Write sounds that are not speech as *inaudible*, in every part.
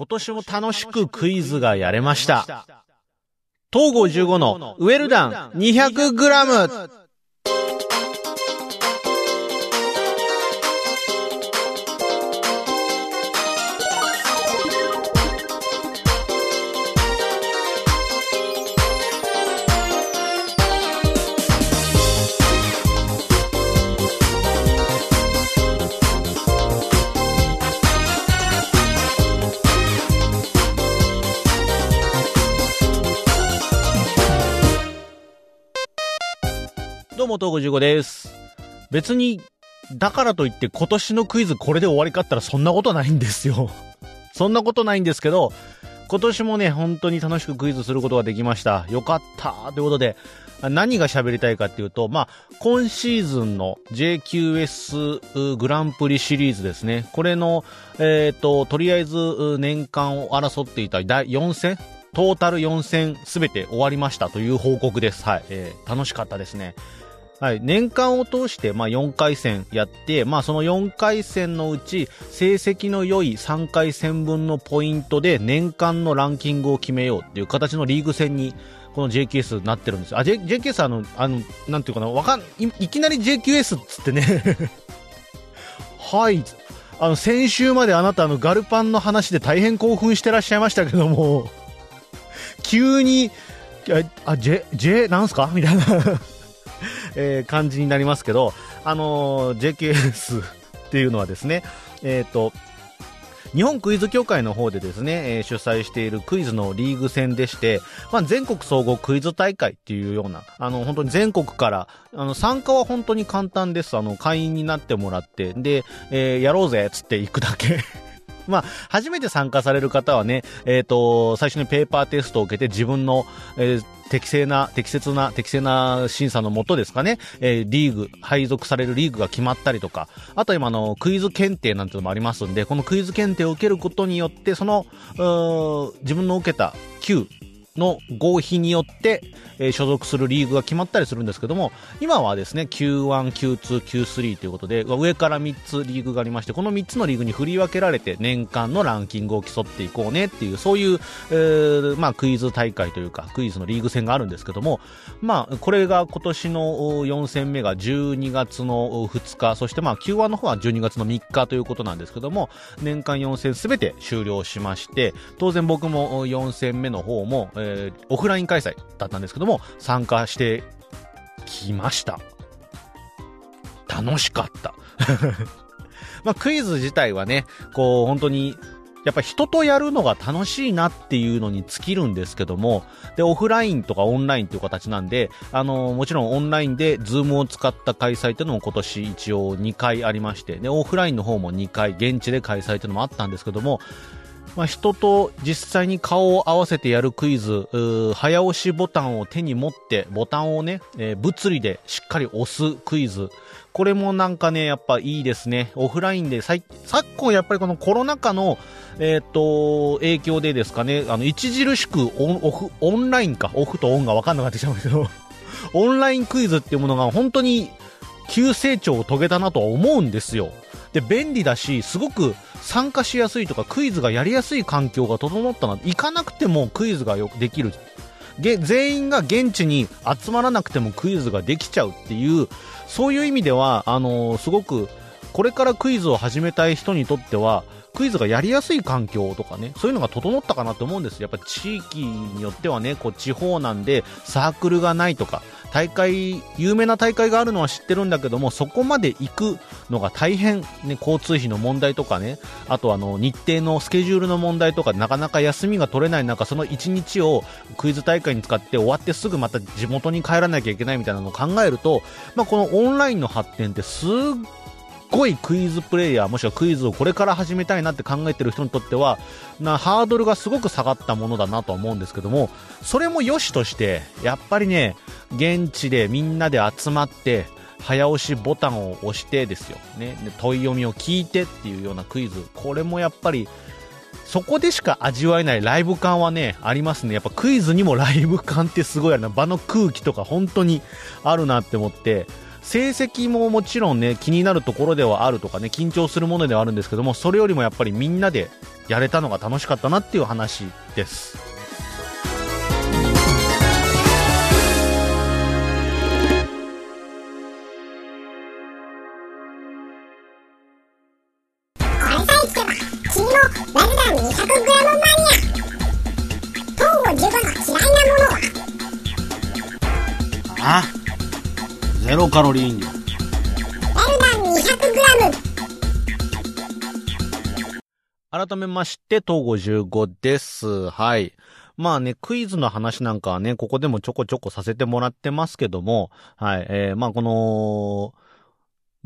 今年も楽しくクイズがやれました。東郷15のウェルダン 200g! どうも、東郷15です。別に、だからといって今年のクイズこれで終わりかったらそんなことないんですよ。*laughs* そんなことないんですけど、今年もね、本当に楽しくクイズすることができました。よかったということで、何が喋りたいかっていうと、まあ、今シーズンの JQS グランプリシリーズですね。これの、えっ、と、とりあえず年間を争っていた第4戦？トータル4戦すべて終わりましたという報告です。はい。えー楽しかったですね。はい。年間を通して、まあ、4回戦やって、まあ、その4回戦のうち、成績の良い3回戦分のポイントで年間のランキングを決めようっていう形のリーグ戦に、この JQS なってるんです。あ、J、JQS あの、あの、なんていうかな、わかん、いいきなり JQS っつってね。*laughs* はい。あの、先週まであなたあの、ガルパンの話で大変興奮してらっしゃいましたけども、*laughs* 急に、あ J、J なんすか？みたいな、*laughs* えー感じになりますけど、あのー JKS *laughs* っていうのはですね、えっ、と、日本クイズ協会の方でですね、えー主催しているクイズのリーグ戦でして、まあ、全国総合クイズ大会っていうような、あの、本当に全国から、あの、参加は本当に簡単です。あの、会員になってもらって、で、えーやろうぜっつって行くだけ。*laughs* まあ、初めて参加される方はね、えっ、と、最初にペーパーテストを受けて自分の、えー適正な、適切な、適正な審査のもとですかね、えーリーグ、配属されるリーグが決まったりとか、あと今あの、クイズ検定なんていうのもありますんで、このクイズ検定を受けることによって、その、自分の受けた級の合否によって、えー所属するリーグが決まったりするんですけども、今はですね、Q1、Q2、Q3 ということで、上から3つリーグがありまして、この3つのリーグに振り分けられて、年間のランキングを競っていこうねっていう、そういう、えーまあ、クイズ大会というか、クイズのリーグ戦があるんですけども、まあ、これが今年の4戦目が12月の2日、そしてまあ、Q1 の方は12月の3日ということなんですけども、年間4戦すべて終了しまして、当然僕も4戦目の方も、えーオフライン開催だったんですけども、参加してきました。楽しかった。*laughs* まあ、クイズ自体はね、こう、本当に、やっぱ人とやるのが楽しいなっていうのに尽きるんですけども、で、オフラインとかオンラインっていう形なんで、あのもちろんオンラインで Zoom を使った開催っていうのも今年一応2回ありまして、で、オフラインの方も2回、現地で開催っていうのもあったんですけども、まあ、人と実際に顔を合わせてやるクイズ、早押しボタンを手に持って、ボタンをね、えー物理でしっかり押すクイズ。これもなんかね、やっぱいいですね。オフラインで、昨今やっぱりこのコロナ禍の、えーっと、影響でですかね、あの、著しくオン、オフ、オンラインか、オフとオンが分かんなくなってきちゃうんですけど、*laughs* オンラインクイズっていうものが本当に急成長を遂げたなとは思うんですよ。で、便利だし、すごく参加しやすいとか、クイズがやりやすい環境が整ったな。行かなくてもクイズがよくできる。全員が現地に集まらなくてもクイズができちゃうっていう、そういう意味では、あのすごく、これからクイズを始めたい人にとっては、クイズがやりやすい環境とかね、そういうのが整ったかなと思うんですやっぱ地域によってはね、こう地方なんでサークルがないとか、大会、有名な大会があるのは知ってるんだけども、そこまで行くのが大変、ね、交通費の問題とかね、あとあの、日程のスケジュールの問題とか、なかなか休みが取れない中、その1日をクイズ大会に使って終わってすぐまた地元に帰らなきゃいけないみたいなのを考えると、まあ、このオンラインの発展ってすっごいクイズプレイヤー、もしくはクイズをこれから始めたいなって考えてる人にとっては、な、ハードルがすごく下がったものだなと思うんですけども、それも良しとして、やっぱりね、現地でみんなで集まって、早押しボタンを押してですよ。ね。問い読みを聞いてっていうようなクイズ。これもやっぱり、そこでしか味わえないライブ感はね、ありますね。やっぱクイズにもライブ感ってすごいあるな。場の空気とか本当にあるなって思って、成績ももちろんね、気になるところではあるとかね、緊張するものではあるんですけども、それよりもやっぱりみんなでやれたのが楽しかったなっていう話です。ゼロカロリー飲料改めまして、東55です。はい。まあね、クイズの話なんかはね、ここでもちょこちょこさせてもらってますけども、はい。えー、まあこの、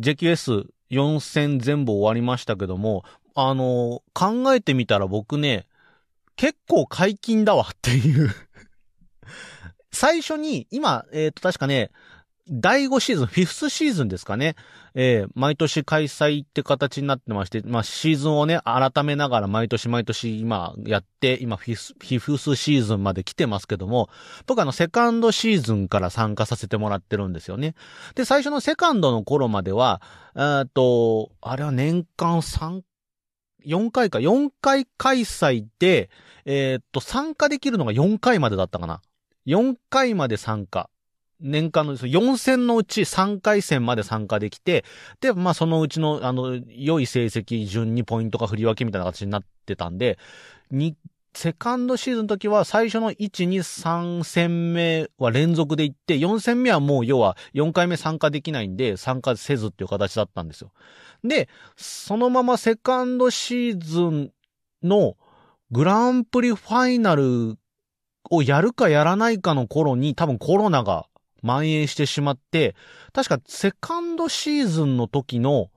JQS4000 全部終わりましたけども、あのー、考えてみたら僕ね、結構解禁だわっていう最初に、今、えっ、ー、と、確かね、第5シーズン、フィフスシーズンですかね。えー、毎年開催って形になってまして、まあ、シーズンをね、改めながら毎年毎年今やって、今フィフフィフスシーズンまで来てますけども、僕あの、セカンドシーズンから参加させてもらってるんですよね。で、最初のセカンドの頃までは、えっと、あれは年間3、4回か、4回開催で、えー、っと、参加できるのが4回までだったかな。4回まで参加。年間の4戦のうち3回戦まで参加できて、で、まあそのうちの、あの、良い成績順にポイントが振り分けみたいな形になってたんで、に、セカンドシーズンの時は最初の1、2、3戦目は連続で行って、4戦目はもう要は4回目参加できないんで参加せずっていう形だったんですよ。で、そのままセカンドシーズンのグランプリファイナルをやるかやらないかの頃に多分コロナが蔓延してしまって、確かセカンドシーズンの時の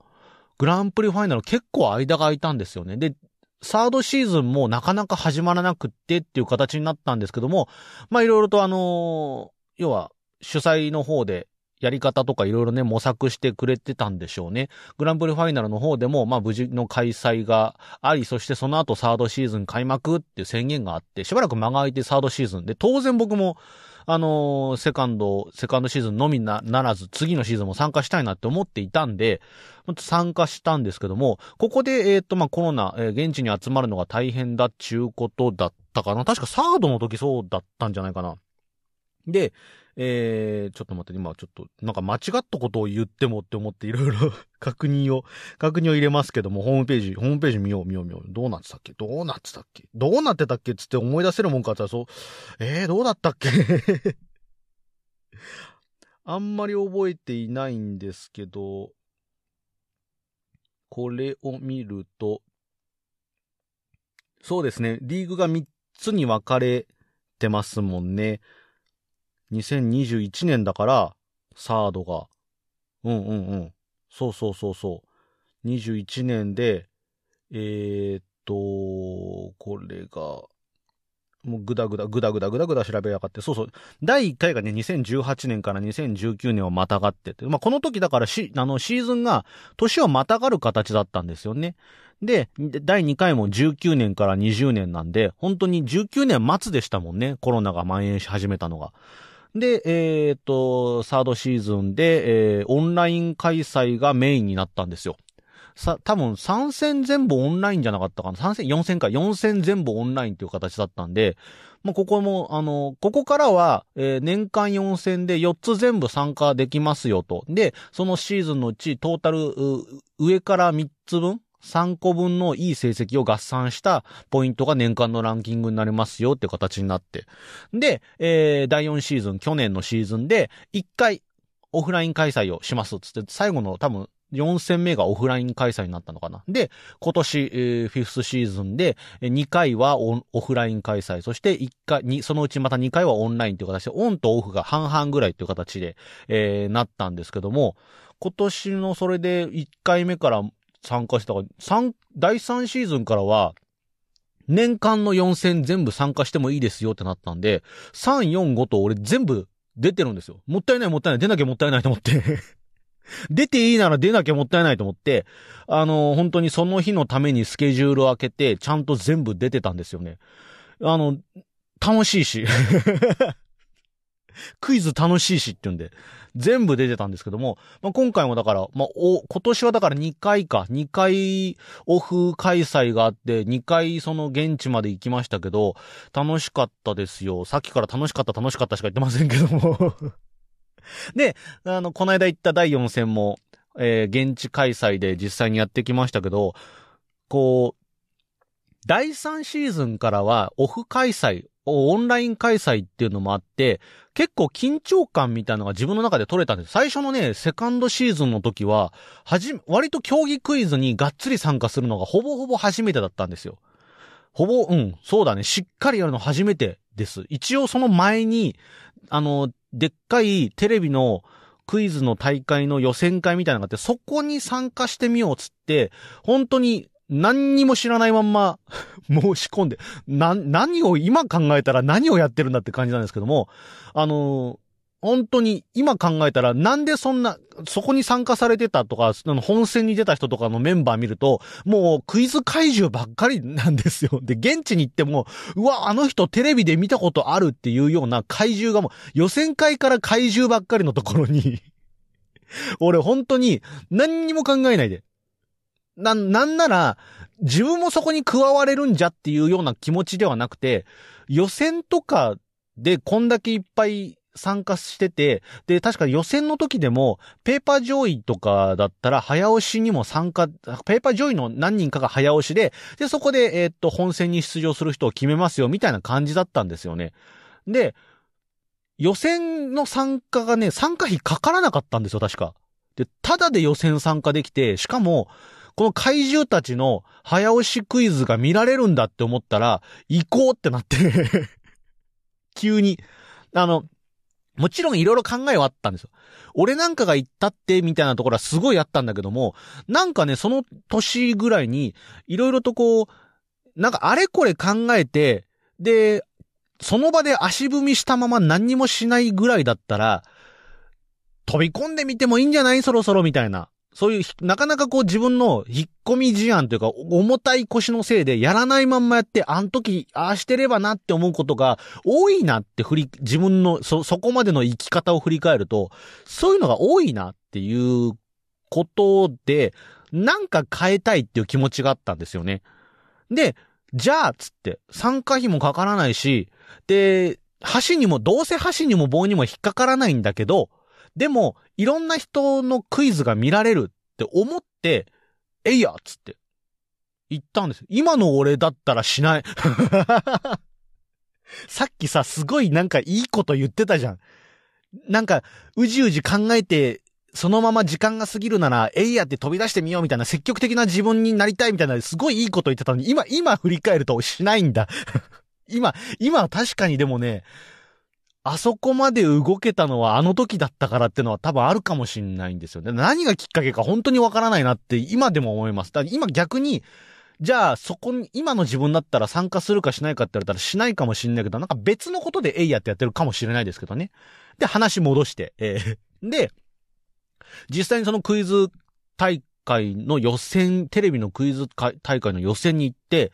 グランプリファイナル結構間が空いたんですよね。で、サードシーズンもなかなか始まらなくってっていう形になったんですけども、まあいろいろとあのー、要は主催の方でやり方とかいろいろね、模索してくれてたんでしょうね。グランプリファイナルの方でも、まあ無事の開催があり、そしてその後サードシーズン開幕っていう宣言があって、しばらく間が空いてサードシーズンで、当然僕も、あのー、セカンド、セカンドシーズンのみな、ならず、次のシーズンも参加したいなって思っていたんで、参加したんですけども、ここで、えっ、と、まあ、コロナ、えー、現地に集まるのが大変だっちゅうことだったかな。確かサードの時そうだったんじゃないかな。で、えー、ちょっと待って、今ちょっと、なんか間違ったことを言ってもって思っていろいろ *laughs* 確認を、確認を入れますけども、ホームページ、ホームページ見よう見よう見よう。どうなってたっけ？どうなってたっけ？どうなってたっけ？つって思い出せるもんかってそう、えー、どうだったっけ？*laughs* あんまり覚えていないんですけど、これを見ると、そうですね、リーグが3つに分かれてますもんね。2021年だから、サードが。うんうんうん。そうそうそうそう。21年で、えー、っと、これが、もうぐだぐだ、ぐだぐだぐだぐだ調べやがって、そうそう。第1回がね、2018年から2019年をまたがってて、まあ、この時だからし、あの、シーズンが、年をまたがる形だったんですよね。で、第2回も19年から20年なんで、本当に19年末でしたもんね。コロナが蔓延し始めたのが。で、えっ、ー、と、サードシーズンで、えー、オンライン開催がメインになったんですよ。さ、多分3戦全部オンラインじゃなかったかな ?3 戦、4戦か。4戦全部オンラインっていう形だったんで、まあ、ここも、あの、ここからは、えー、年間4戦で4つ全部参加できますよと。で、そのシーズンのうちトータル、上から3つ分3個分のいい成績を合算したポイントが年間のランキングになりますよって形になって。で、えー、第4シーズン、去年のシーズンで、1回オフライン開催をしますつって、最後の多分4戦目がオフライン開催になったのかな。で、今年、えー、フィフスシーズンで、2回はオフライン開催、そして1回、に、そのうちまた2回はオンラインという形で、オンとオフが半々ぐらいという形で、えー、なったんですけども、今年のそれで1回目から参加したから、三、第3シーズンからは、年間の4戦全部参加してもいいですよってなったんで、3、4、5と俺全部出てるんですよ。もったいないもったいない。出なきゃもったいないと思って *laughs* 出ていいなら出なきゃもったいないと思って、あのー、本当にその日のためにスケジュールを開けて、ちゃんと全部出てたんですよね。あの、楽しいし *laughs* クイズ楽しいしっていうんで、全部出てたんですけども、まあ、今回もだから、まあ、お、今年はだから2回か、2回オフ開催があって、2回その現地まで行きましたけど、楽しかったですよ。さっきから楽しかった楽しかったしか言ってませんけども *laughs* で、あの、この間行った第4戦も、えー、現地開催で実際にやってきましたけど、こう、第3シーズンからはオフ開催、オンライン開催っていうのもあって、結構緊張感みたいなのが自分の中で取れたんです。最初のね、セカンドシーズンの時は、はじ、割と競技クイズにがっつり参加するのがほぼほぼ初めてだったんですよ。ほぼ、うん、そうだね、しっかりやるの初めてです。一応その前に、あの、でっかいテレビのクイズの大会の予選会みたいなのがあって、そこに参加してみようつって、本当に何にも知らないまんま *laughs* 申し込んで、な、何を今考えたら何をやってるんだって感じなんですけども、あのー、本当に今考えたらなんでそんな、そこに参加されてたとか、その本戦に出た人とかのメンバー見ると、もうクイズ怪獣ばっかりなんですよ。で、現地に行っても、うわ、あの人テレビで見たことあるっていうような怪獣がもう、予選会から怪獣ばっかりのところに *laughs* 俺本当に何にも考えないで、な、なんなら、自分もそこに加われるんじゃっていうような気持ちではなくて、予選とかでこんだけいっぱい参加してて、で、確か予選の時でも、ペーパー上位とかだったら、早押しにも参加、ペーパー上位の何人かが早押しで、で、そこで、えー、っと、本戦に出場する人を決めますよ、みたいな感じだったんですよね。で、予選の参加がね、参加費かからなかったんですよ、確か。で、ただで予選参加できて、しかも、この怪獣たちの早押しクイズが見られるんだって思ったら、行こうってなって *laughs* 急に。あの、もちろんいろいろ考えはあったんですよ。俺なんかが行ったってみたいなところはすごいあったんだけども、なんかね、その年ぐらいに、いろいろとこう、なんかあれこれ考えて、で、その場で足踏みしたまま何にもしないぐらいだったら、飛び込んでみてもいいんじゃない？そろそろみたいな。そういう、なかなかこう自分の引っ込み事案というか、重たい腰のせいでやらないまんまやって、あの時、ああしてればなって思うことが多いなって振り、自分の、そ、そこまでの生き方を振り返ると、そういうのが多いなっていうことで、なんか変えたいっていう気持ちがあったんですよね。で、じゃあ、つって、参加費もかからないし、で、箸にも、どうせ箸にも棒にも引っかからないんだけど、でも、いろんな人のクイズが見られるって思って、えいやっつって、言ったんです。今の俺だったらしない。*laughs* さっきさ、すごいなんかいいこと言ってたじゃん。なんか、うじうじ考えて、そのまま時間が過ぎるなら、えいやって飛び出してみようみたいな積極的な自分になりたいみたいな、すごいいいこと言ってたのに、今、今振り返るとしないんだ。*laughs* 今、今は確かにでもね、あそこまで動けたのはあの時だったからってのは多分あるかもしんないんですよね。何がきっかけか本当にわからないなって今でも思います。だから今逆に、じゃあそこに、今の自分だったら参加するかしないかって言われたらしないかもしんないけど、なんか別のことでえいやってやってるかもしれないですけどね。で、話戻して、えー、で、実際にそのクイズ大会の予選、テレビのクイズ大会の予選に行って、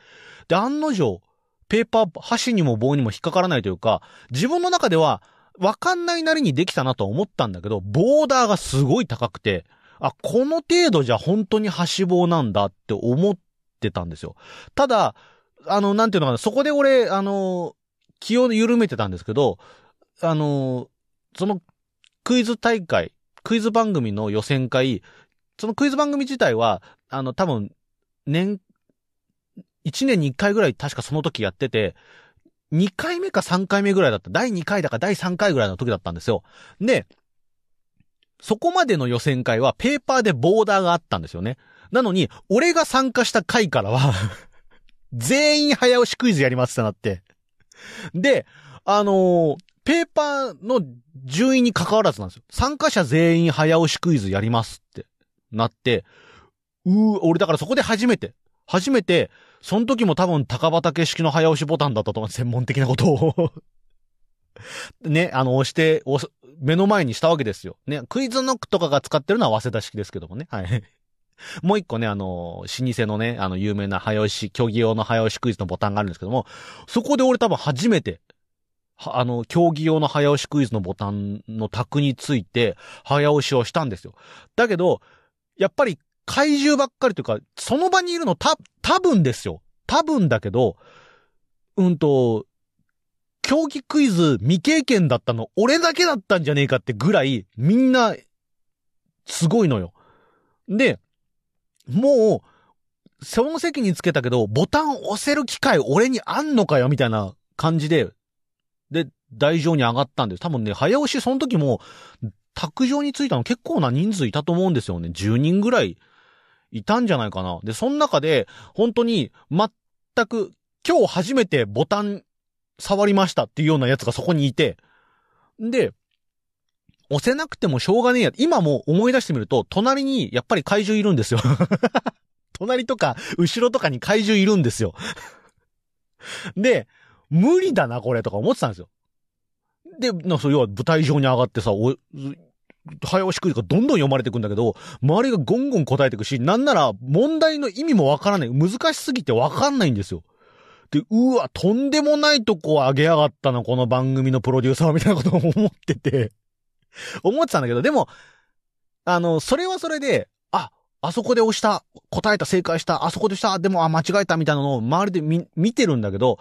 で、案の定、ペーパー、箸にも棒にも引っかからないというか、自分の中では、わかんないなりにできたなと思ったんだけど、ボーダーがすごい高くて、あ、この程度じゃ本当に箸棒なんだって思ってたんですよ。ただ、あの、なんていうのかな、そこで俺、あの、気を緩めてたんですけど、あの、そのクイズ大会、クイズ番組の予選会、そのクイズ番組自体は、あの、多分、年1年に1回ぐらい確かその時やってて、2回目か3回目ぐらいだった。第2回だか第3回ぐらいの時だったんですよ。で、そこまでの予選会はペーパーでボーダーがあったんですよね。なのに、俺が参加した回からは *laughs* 全員早押しクイズやりますってなって。で、あのー、ペーパーの順位に関わらずなんですよ。参加者全員早押しクイズやりますってなって、うー、俺だからそこで初めて、初めて、その時も多分高畑式の早押しボタンだったと思う。専門的なことをね、あの、押して、押す目の前にしたわけですよ。ね、クイズノックとかが使ってるのは早稲田式ですけどもね。はい。もう一個ね、あの、老舗のね、あの、有名な早押し、競技用の早押しクイズのボタンがあるんですけども、そこで俺多分初めて、あの、競技用の早押しクイズのボタンの卓について、早押しをしたんですよ。だけど、やっぱり怪獣ばっかりというか、その場にいるのた、多分ですよ。多分だけど、うんと、競技クイズ未経験だったの、俺だけだったんじゃねえかってぐらい、みんな、すごいのよ。で、もう、その席につけたけど、ボタン押せる機会俺にあんのかよみたいな感じで、で、台上に上がったんです。多分ね、早押しその時も、卓上についたの結構な人数いたと思うんですよね。10人ぐらいいたんじゃないかな。で、その中で、本当に、全く、今日初めてボタン触りましたっていうようなやつがそこにいて、で、押せなくてもしょうがねえや。今も思い出してみると、隣にやっぱり怪獣いるんですよ。*laughs* 隣とか、後ろとかに怪獣いるんですよ。で、無理だな、これ、とか思ってたんですよ。で、なそう、要は舞台上に上がってさ、お、早押しクイズがどんどん読まれていくんだけど、周りがゴンゴン答えていくし、なんなら問題の意味もわからない。難しすぎてわかんないんですよ。で、うわ、とんでもないとこ上げやがったな、この番組のプロデューサーみたいなことを思ってて *laughs* 思ってたんだけど、でも、あの、それはそれで、あ、あそこで押した、答えた、正解した、あそこでした、でも、あ、間違えたみたいなのを周りで見、見てるんだけど、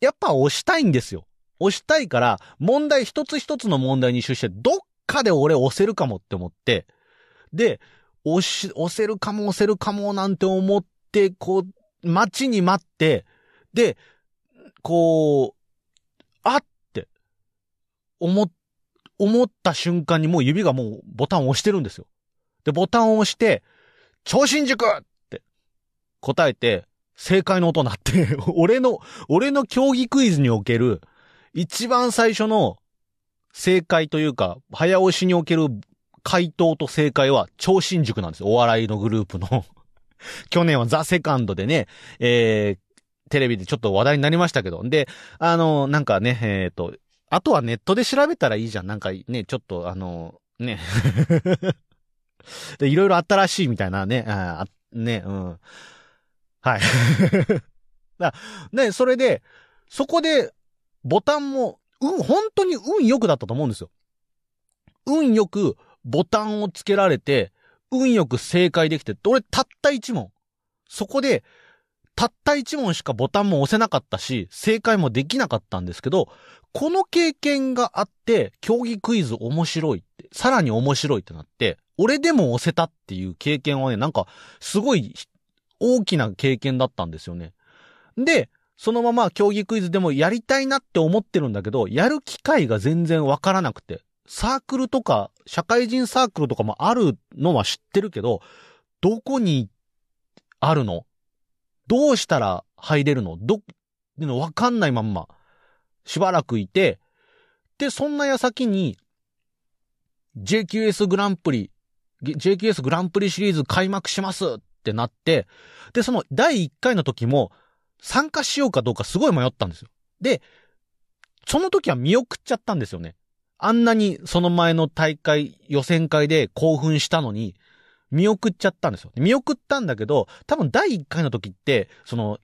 やっぱ押したいんですよ。押したいから、問題一つ一つの問題に集して、どっかで俺押せるかもって思って、で、押し、押せるかも押せるかもなんて思って、こう、待ちに待って、で、こう、あって、思、思った瞬間にもう指がもうボタンを押してるんですよ。で、ボタンを押して、超新塾って答えて、正解の音鳴って *laughs* 俺の、俺の競技クイズにおける、一番最初の正解というか、早押しにおける回答と正解は超新塾なんですよ。お笑いのグループの *laughs* 去年はザ・セカンドでね、えー、テレビでちょっと話題になりましたけど。で、あの、なんかね、えっ、ー、と、あとはネットで調べたらいいじゃん。なんかね、ちょっとあの、ね。*laughs* で、いろいろあったらしいみたいなね、あね、うん。はい。*laughs* だね、それで、そこで、ボタンも、うん、本当に運良くだったと思うんですよ。運良くボタンをつけられて、運良く正解できて、俺たった一問。そこで、たった一問しかボタンも押せなかったし、正解もできなかったんですけど、この経験があって、競技クイズ面白いって、さらに面白いってなって、俺でも押せたっていう経験はね、なんか、すごい大きな経験だったんですよね。で、そのまま競技クイズでもやりたいなって思ってるんだけど、やる機会が全然わからなくて。サークルとか、社会人サークルとかもあるのは知ってるけど、どこにあるの？どうしたら入れるの？ど、わかんないまんま、しばらくいて、で、そんな矢先に、JQS グランプリ、JQS グランプリシリーズ開幕しますってなって、で、その第1回の時も、参加しようかどうかすごい迷ったんですよ。で、その時は見送っちゃったんですよね。あんなにその前の大会、予選会で興奮したのに、見送っちゃったんですよ。見送ったんだけど、多分第1回の時って、その、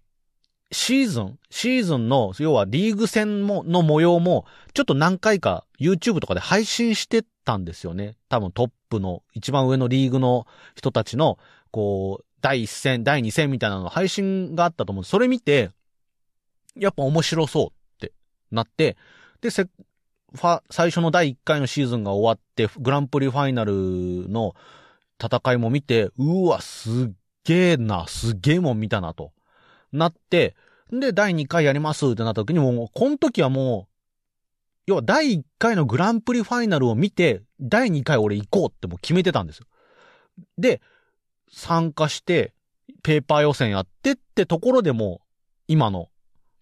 シーズン、シーズンの、要はリーグ戦も、の模様も、ちょっと何回か YouTube とかで配信してたんですよね。多分トップの、一番上のリーグの人たちの、こう、第1戦、第2戦みたいなの配信があったと思う。それ見て、やっぱ面白そうってなって、で、せ、ファ、最初の第1回のシーズンが終わって、グランプリファイナルの戦いも見て、うわ、すっげえな、すっげえもん見たなと。なって、で、第2回やりますってなった時にも、この時はもう、要は第1回のグランプリファイナルを見て、第2回俺行こうってもう決めてたんですよ。で、参加して、ペーパー予選やってってところでも、今の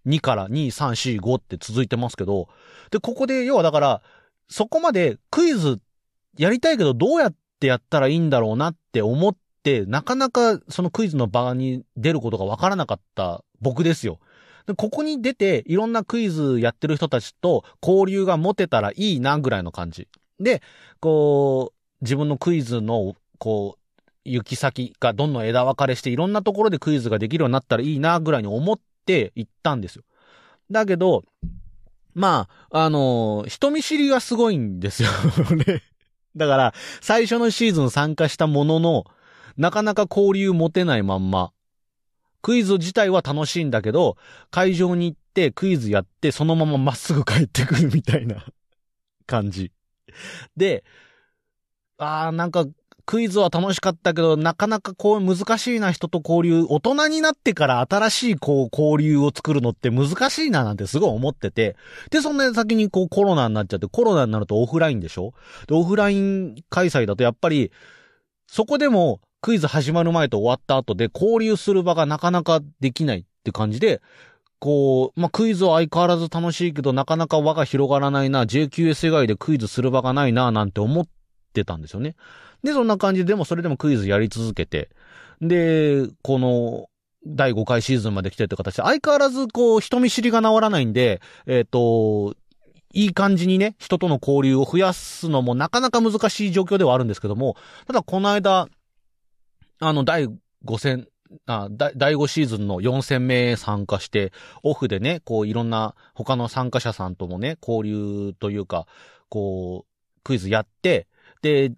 2から2、3、4、5って続いてますけど、で、ここで、要はだから、そこまでクイズやりたいけどどうやってやったらいいんだろうなって思って、なかなかそのクイズの場に出ることがわからなかった僕ですよ。で、ここに出て、いろんなクイズやってる人たちと交流が持てたらいいな、ぐらいの感じ。で、こう、自分のクイズの、こう、行き先がどんどん枝分かれしていろんなところでクイズができるようになったらいいなぐらいに思って行ったんですよ。だけど、まあ、あのー人見知りがすごいんですよ *laughs* ね。だから、最初のシーズン参加したものの、なかなか交流持てないまんま、クイズ自体は楽しいんだけど、会場に行ってクイズやって、そのまままっすぐ帰ってくるみたいな感じ。で、あーなんか、クイズは楽しかったけど、なかなかこう難しいな人と交流、大人になってから新しいこう交流を作るのって難しいななんてすごい思ってて、で、そんな先にこうコロナになっちゃって、コロナになるとオフラインでしょ？で、オフライン開催だとやっぱり、そこでもクイズ始まる前と終わった後で交流する場がなかなかできないって感じで、こう、まあ、クイズは相変わらず楽しいけど、なかなか輪が広がらないな、JQS 以外でクイズする場がないな、なんて思ってたんですよね。で、そんな感じで、でもそれでもクイズやり続けて、で、この、第5回シーズンまで来てって形で、相変わらずこう、人見知りが治らないんで、えっ、と、いい感じにね、人との交流を増やすのもなかなか難しい状況ではあるんですけども、ただこの間、あの、第5戦、あ第5シーズンの4戦目参加して、オフでね、こういろんな他の参加者さんともね、交流というか、こう、クイズやって、で、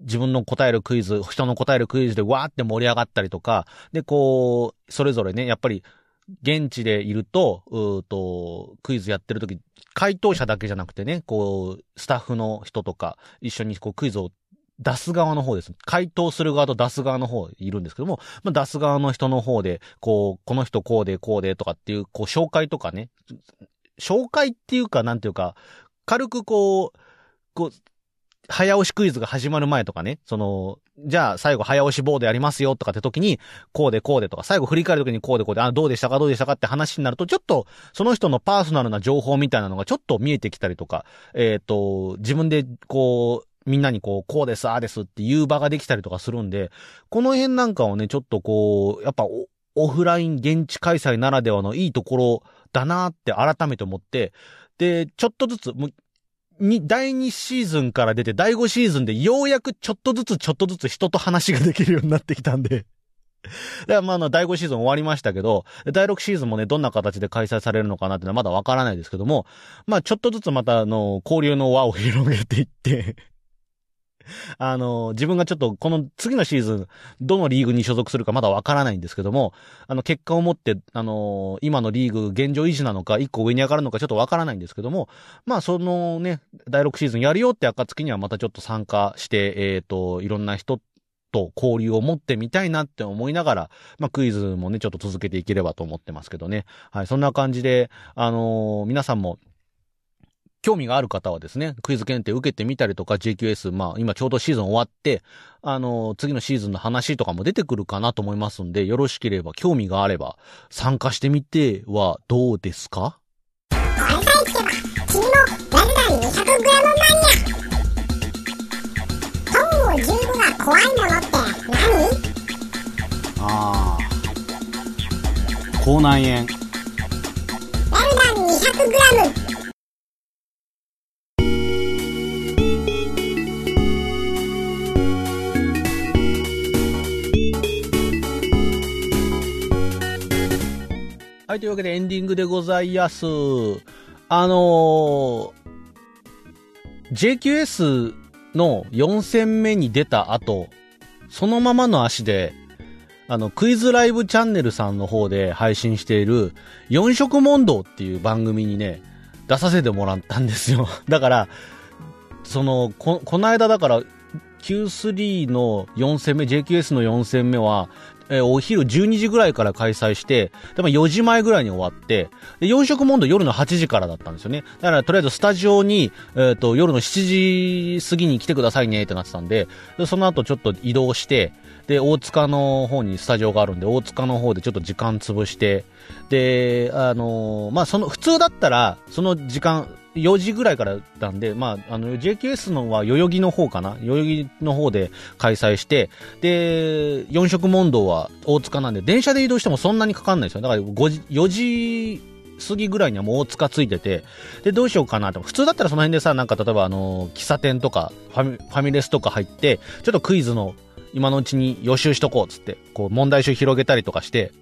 自分の答えるクイズ、人の答えるクイズでわーって盛り上がったりとか、で、こう、それぞれね、やっぱり、現地でいると、うーと、クイズやってる時、回答者だけじゃなくてね、こう、スタッフの人とか、一緒にこうクイズを出す側の方です。回答する側と出す側の方いるんですけども、まあ、出す側の人の方で、こう、この人こうでこうでとかっていう、こう、紹介とかね、紹介っていうか、なんていうか、軽くこう、こう、早押しクイズが始まる前とかね、その、じゃあ最後早押しボードやりますよとかって時に、こうでこうでとか、最後振り返る時にこうでこうで、あ、どうでしたか？どうでしたかって話になると、ちょっと、その人のパーソナルな情報みたいなのがちょっと見えてきたりとか、えっ、と、自分でこう、みんなにこう、こうです、ああですっていう場ができたりとかするんで、この辺なんかをね、ちょっとこう、やっぱオフライン現地開催ならではのいいところだなって改めて思って、で、ちょっとずつ、に、第2シーズンから出て、第5シーズンでようやくちょっとずつちょっとずつ人と話ができるようになってきたんで。だからまああの、第5シーズン終わりましたけど、第6シーズンもね、どんな形で開催されるのかなっていうのはまだわからないですけども、まあちょっとずつまたあの、交流の輪を広げていって、*laughs* あの、自分がちょっとこの次のシーズン、どのリーグに所属するかまだわからないんですけども、あの、結果をもって、あの、今のリーグ現状維持なのか、一個上に上がるのかちょっとわからないんですけども、まあ、そのね、第6シーズンやるよって暁にはまたちょっと参加して、えっ、と、いろんな人と交流を持ってみたいなって思いながら、まあ、クイズもね、ちょっと続けていければと思ってますけどね。はい、そんな感じで、あの皆さんも、興味がある方はですね、クイズ検定受けてみたりとか、JQS、まあ、今ちょうどシーズン終わって、あの次のシーズンの話とかも出てくるかなと思いますんで、よろしければ、興味があれば、参加してみてはどうですか？これさえ聞けば君もラルダン 200g マニアトング15が怖いものって何？ああ口内炎。ラルダン 200g はい、というわけでエンディングでございます。あのー、JQS の4戦目に出た後、そのままの足で、あの、クイズライブチャンネルさんの方で配信している、四色問答っていう番組にね、出させてもらったんですよ。*laughs* だから、その、こ、この間だから、Q3 の4戦目、JQS の4戦目は、えーお昼12時ぐらいから開催して、でも4時前ぐらいに終わって、で、4色問答夜の8時からだったんですよね。だから、とりあえずスタジオに、えっ、と、夜の7時過ぎに来てくださいねってなってたんで、でその後ちょっと移動して、で、大塚の方にスタジオがあるんで、大塚の方でちょっと時間潰して、で、あのーまあ、その、普通だったら、その時間、4時ぐらいからなんで、まあ、あの、JQS のは代々木の方かな？代々木の方で開催して、で、四色問答は大塚なんで、電車で移動してもそんなにかかんないですよ。だから5時、4時過ぎぐらいにはもう大塚ついてて、で、どうしようかなと。普通だったらその辺でさ、なんか例えばあの、喫茶店とかファミ、ファミレスとか入って、ちょっとクイズの今のうちに予習しとこうつって、こう問題集広げたりとかして、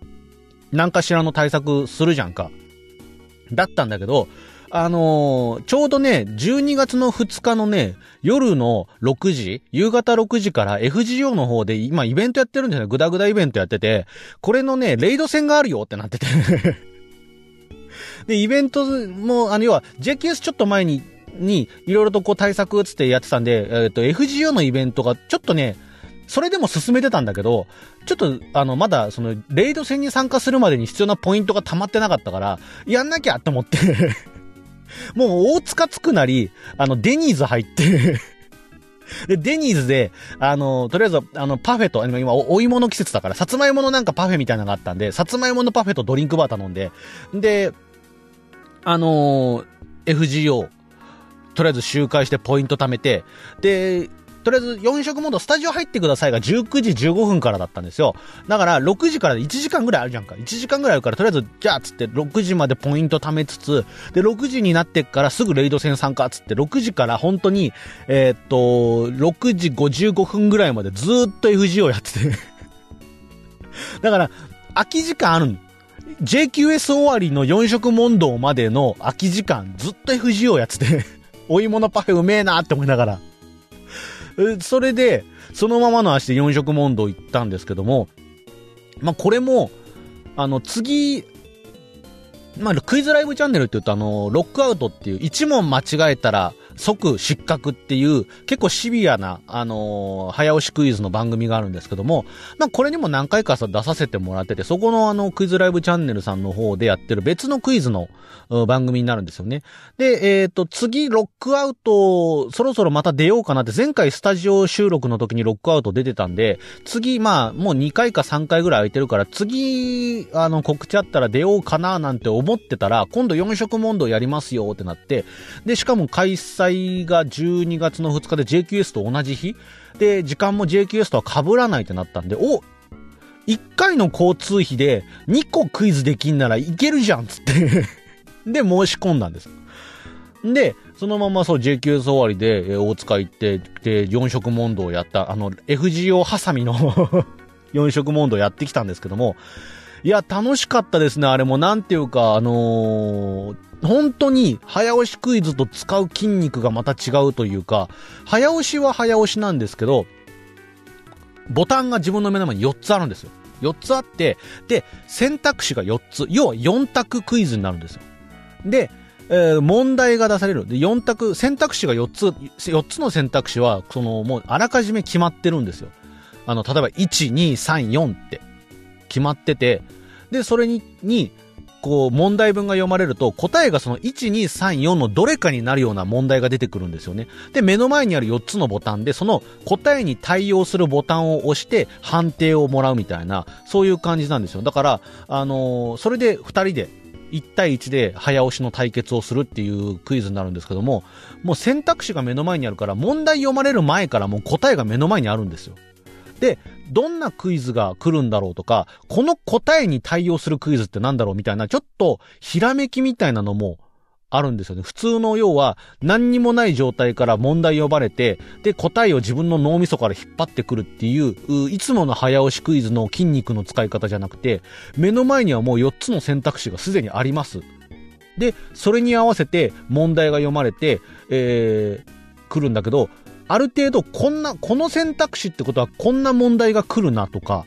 何かしらの対策するじゃんか。だったんだけど、あのーちょうどね、12月の2日のね、夜の6時、夕方6時から FGO の方で今イベントやってるんですよね。グダグダイベントやってて、これのね、レイド戦があるよってなってて。*laughs* で、イベントも、あの、要は、JQS ちょっと前に、に、いろいろとこう対策つってやってたんで、えっ、と、FGO のイベントがちょっとね、それでも進めてたんだけど、ちょっと、あの、まだ、その、レイド戦に参加するまでに必要なポイントが溜まってなかったから、やんなきゃって思って、もう大塚つくなり、あの、デニーズ入って、*laughs* で、デニーズで、あの、とりあえず、あの、パフェと、今、おお芋の季節だから、さつまいものなんかパフェみたいなのがあったんで、さつまいものパフェとドリンクバー頼んで、で、あのー FGO、とりあえず周回してポイント貯めて、で、とりあえず4色モードスタジオ入ってくださいが19時15分からだったんですよ。だから6時から1時間ぐらいあるじゃんか。1時間ぐらいあるからとりあえずじゃあつって6時までポイント貯めつつ、で6時になってからすぐレイド戦参加つって6時から本当に、えーっと、6時55分ぐらいまでずっと FGO やってて。*laughs* だから、空き時間あるん JQS 終わりの4色問答までの空き時間、ずっと FGO やってて、*laughs* お芋のパフェうめえなって思いながら。それで、そのままの足で四色問答行ったんですけども、まあ、これも、あの、次、まあ、クイズライブチャンネルって言うと、あの、ロックアウトっていう、1問間違えたら即失格っていう、結構シビアな、あのー早押しクイズの番組があるんですけども、まあ、これにも何回かさ出させてもらってて、そこのあの、クイズライブチャンネルさんの方でやってる別のクイズの番組になるんですよね。で、えっ、と、次、ロックアウト、そろそろまた出ようかなって、前回スタジオ収録の時にロックアウト出てたんで、次、まあ、もう2回か3回ぐらい空いてるから、次、あの、告知あったら出ようかななんて思ってたら、今度4色問答やりますよってなって、で、しかも開催が12月の2日で JQS と同じ日で、時間も JQS とは被らないってなったんで、お1回の交通費で2個クイズできんならいけるじゃんっつってで、申し込んだんです。で、そのままそう JQS 終わりで、え大塚行って、で、4色問答をやった、あの、FGO ハサミの *laughs* 4色問答やってきたんですけども、いや、楽しかったですね、あれも。なんていうか、あのー本当に早押しクイズと使う筋肉がまた違うというか、早押しは早押しなんですけど、ボタンが自分の目の前に4つあるんですよ。4つあって、で、選択肢が4つ。要は4択クイズになるんですよ。で、えー問題が出される。で、4択、選択肢が4つ、4つの選択肢は、その、もう、あらかじめ決まってるんですよ。あの、例えば、1、2、3、4って、決まってて、で、それに、に、こう、問題文が読まれると、答えがその1、2、3、4のどれかになるような問題が出てくるんですよね。で、目の前にある4つのボタンで、その答えに対応するボタンを押して、判定をもらうみたいな、そういう感じなんですよ。だから、あのーそれで2人で、1対1で早押しの対決をするっていうクイズになるんですけども、もう選択肢が目の前にあるから、問題読まれる前からもう答えが目の前にあるんですよ。で、どんなクイズが来るんだろうとか、この答えに対応するクイズってなんだろうみたいな、ちょっとひらめきみたいなのもあるんですよね。普通の要は何にもない状態から問題呼ばれて、で、答えを自分の脳みそから引っ張ってくるっていう、いつもの早押しクイズの筋肉の使い方じゃなくて、目の前にはもう4つの選択肢がすでにあります。で、それに合わせて問題が読まれて、えー、来るんだけど、ある程度こんな、この選択肢ってことはこんな問題が来るなとか、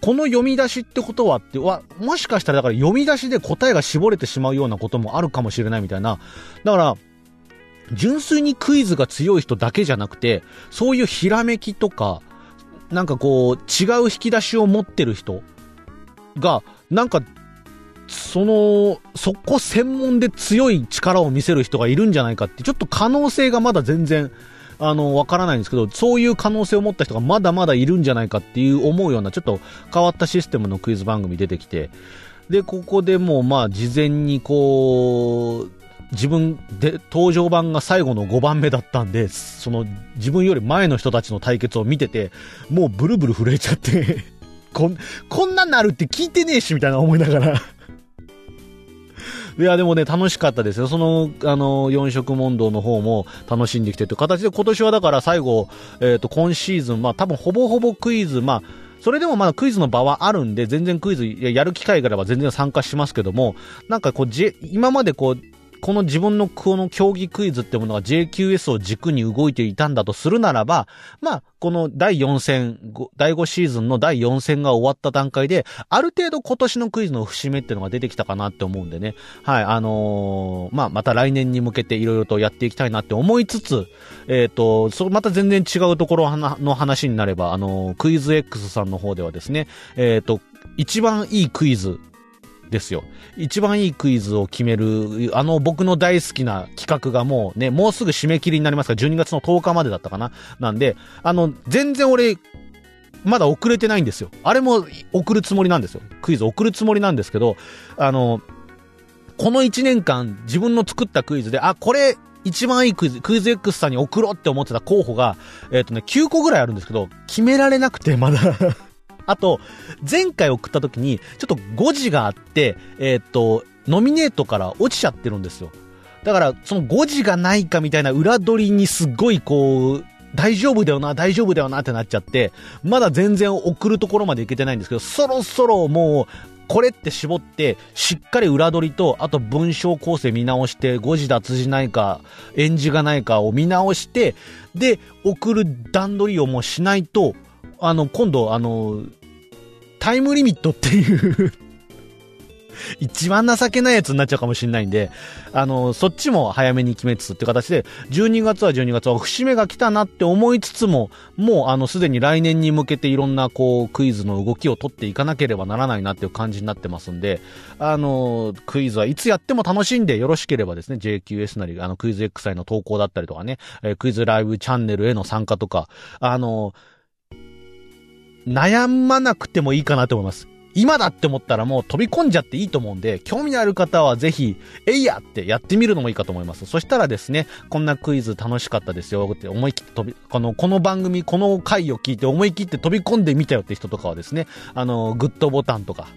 この読み出しってことはって、わ、もしかしたらだから読み出しで答えが絞れてしまうようなこともあるかもしれないみたいな。だから、純粋にクイズが強い人だけじゃなくて、そういうひらめきとか、なんかこう、違う引き出しを持ってる人が、なんか、その、そこ専門で強い力を見せる人がいるんじゃないかって、ちょっと可能性がまだ全然、あの、わからないんですけど、そういう可能性を持った人がまだまだいるんじゃないかっていう思うような、ちょっと変わったシステムのクイズ番組出てきて、で、ここでもう、まあ、事前にこう、自分で、登場版が最後の5番目だったんで、その、自分より前の人たちの対決を見てて、もうブルブル震えちゃって、*laughs* こん、こんなんなるって聞いてねえし、みたいな思いながら。いや、でもね、楽しかったですよ。その、あの、四色問答の方も楽しんできてという形で、今年はだから最後、えっ、と、今シーズン、まあ多分ほぼほぼクイズ、まあ、それでもまだクイズの場はあるんで、全然クイズやる機会があれば全然参加しますけども、なんかこう、じ今までこう、この自分のこの競技クイズってものが JQS を軸に動いていたんだとするならば、まあ、この第4戦、第5シーズンの第4戦が終わった段階で、ある程度今年のクイズの節目っていうのが出てきたかなって思うんでね。はい、あのーまあ、また来年に向けていろいろとやっていきたいなって思いつつ、えっ、と、そまた全然違うところの話になれば、あのークイズ X さんの方ではですね、えっ、と、一番いいクイズですよ。一番いいクイズを決める、あの僕の大好きな企画がもうね、もうすぐ締め切りになりますから、12月の10日までだったかな。なんで、あの、全然俺、まだ遅れてないんですよ。あれも送るつもりなんですよ。クイズ送るつもりなんですけど、あの、この1年間自分の作ったクイズで、あ、これ、一番いいクイズ、クイズ X さんに送ろうって思ってた候補が、えっ、とね、9個ぐらいあるんですけど、決められなくて、まだ。あと、前回送った時に、ちょっと誤字があって、えっ、と、ノミネートから落ちちゃってるんですよ。だから、その誤字がないかみたいな裏取りにすっごいこう、大丈夫だよな、大丈夫だよなってなっちゃって、まだ全然送るところまでいけてないんですけど、そろそろもう、これって絞って、しっかり裏取りと、あと文章構成見直して、誤字脱字ないか、演じがないかを見直して、で、送る段取りをもうしないと、あの、今度、あの、タイムリミットっていう一番情けないやつになっちゃうかもしれないんで、あの、そっちも早めに決めつつって形で、12月は12月は節目が来たなって思いつつも、もうあの、すでに来年に向けていろんなこう、クイズの動きを取っていかなければならないなっていう感じになってますんで、あの、クイズはいつやっても楽しんでよろしければですね、JQS なり、あの、クイズ X への投稿だったりとかね、えクイズライブチャンネルへの参加とか、あの、悩まなくてもいいかなと思います。今だって思ったらもう飛び込んじゃっていいと思うんで、興味のある方はぜひ、えいやってやってみるのもいいかと思います。そしたらですね、こんなクイズ楽しかったですよって思い切って飛び、この、この番組、この回を聞いて思い切って飛び込んでみたよって人とかはですね、あの、グッドボタンとか、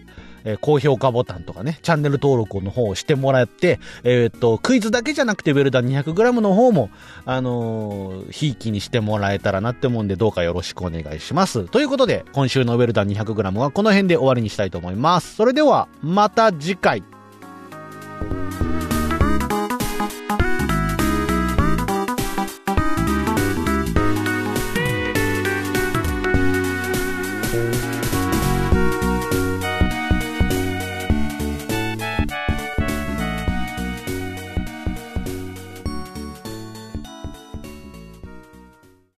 え高評価ボタンとかね、チャンネル登録の方をしてもらって、えーっと、クイズだけじゃなくてウェルダン 200g の方も、あのー、ひいきにしてもらえたらなって思うんで、どうかよろしくお願いします。ということで、今週のウェルダン 200g はこの辺で終わりにしたいと思います。それでは、また次回。